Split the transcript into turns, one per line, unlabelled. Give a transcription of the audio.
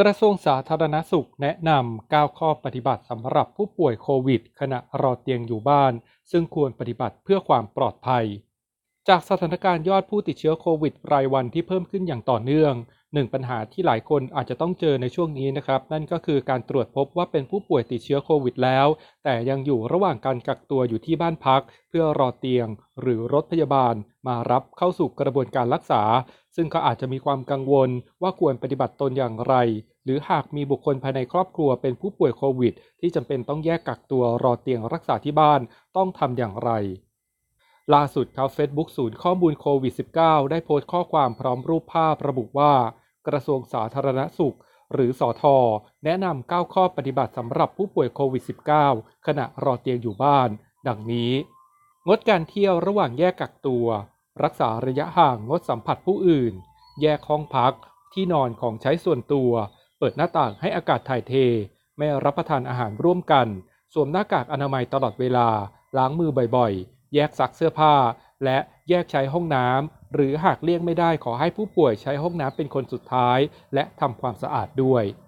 กระทรวงสาธารณสุขแนะนำ 9 ข้อปฏิบัติสำหรับผู้ป่วยโควิด ขณะรอเตียงอยู่บ้าน ซึ่งควรปฏิบัติเพื่อความปลอดภัย จากสถานการณ์ยอดผู้ติดเชื้อโควิดรายวันที่เพิ่มขึ้นอย่างต่อเนื่อง หนึ่งปัญหาที่หลายคนอาจจะต้องเจอในช่วงนี้นะครับ นั่นก็คือการตรวจพบว่าเป็นผู้ป่วยติดเชื้อโควิดแล้ว แต่ยังอยู่ระหว่างการกักตัวอยู่ที่บ้านพัก เพื่อรอเตียง หรือรถพยาบาล มารับเข้าสู่กระบวนการรักษา ซึ่งก็อาจจะมีความกังวลว่าควรปฏิบัติตนอย่างไร หรือหากมีบุคคลภายในครอบครัวเป็นผู้ป่วยโควิด ที่จำเป็นต้องแยกกักตัวรอเตียงรักษาที่บ้านต้องทำอย่างไรล่าสุดครับ Facebook ศูนย์ข้อมูลโควิด -19 ได้โพสต์ข้อความพร้อมรูปภาพระบุว่า กระทรวงสาธารณสุข หรือสอทอแนะนำ 9 ข้อปฏิบัติสำหรับผู้ป่วยโควิด -19 ขณะรอเตียงอยู่บ้าน ดังนี้ งดการเที่ยวระหว่างแยกกักตัว รักษาระยะห่างงดสัมผัสผู้อื่น แยกห้องพัก ที่นอนของใช้ส่วนตัว เปิดหน้าต่างให้อากาศถ่ายเท ไม่รับประทานอาหารร่วมกัน สวมหน้ากากอนามัยตลอดเวลา ล้างมือบ่อยๆ แยกซักเสื้อผ้า และแยกใช้ห้องน้ำ หรือหากเลี่ยงไม่ได้ขอให้ผู้ป่วยใช้ห้องน้ำเป็นคนสุดท้าย และทำความสะอาดด้วย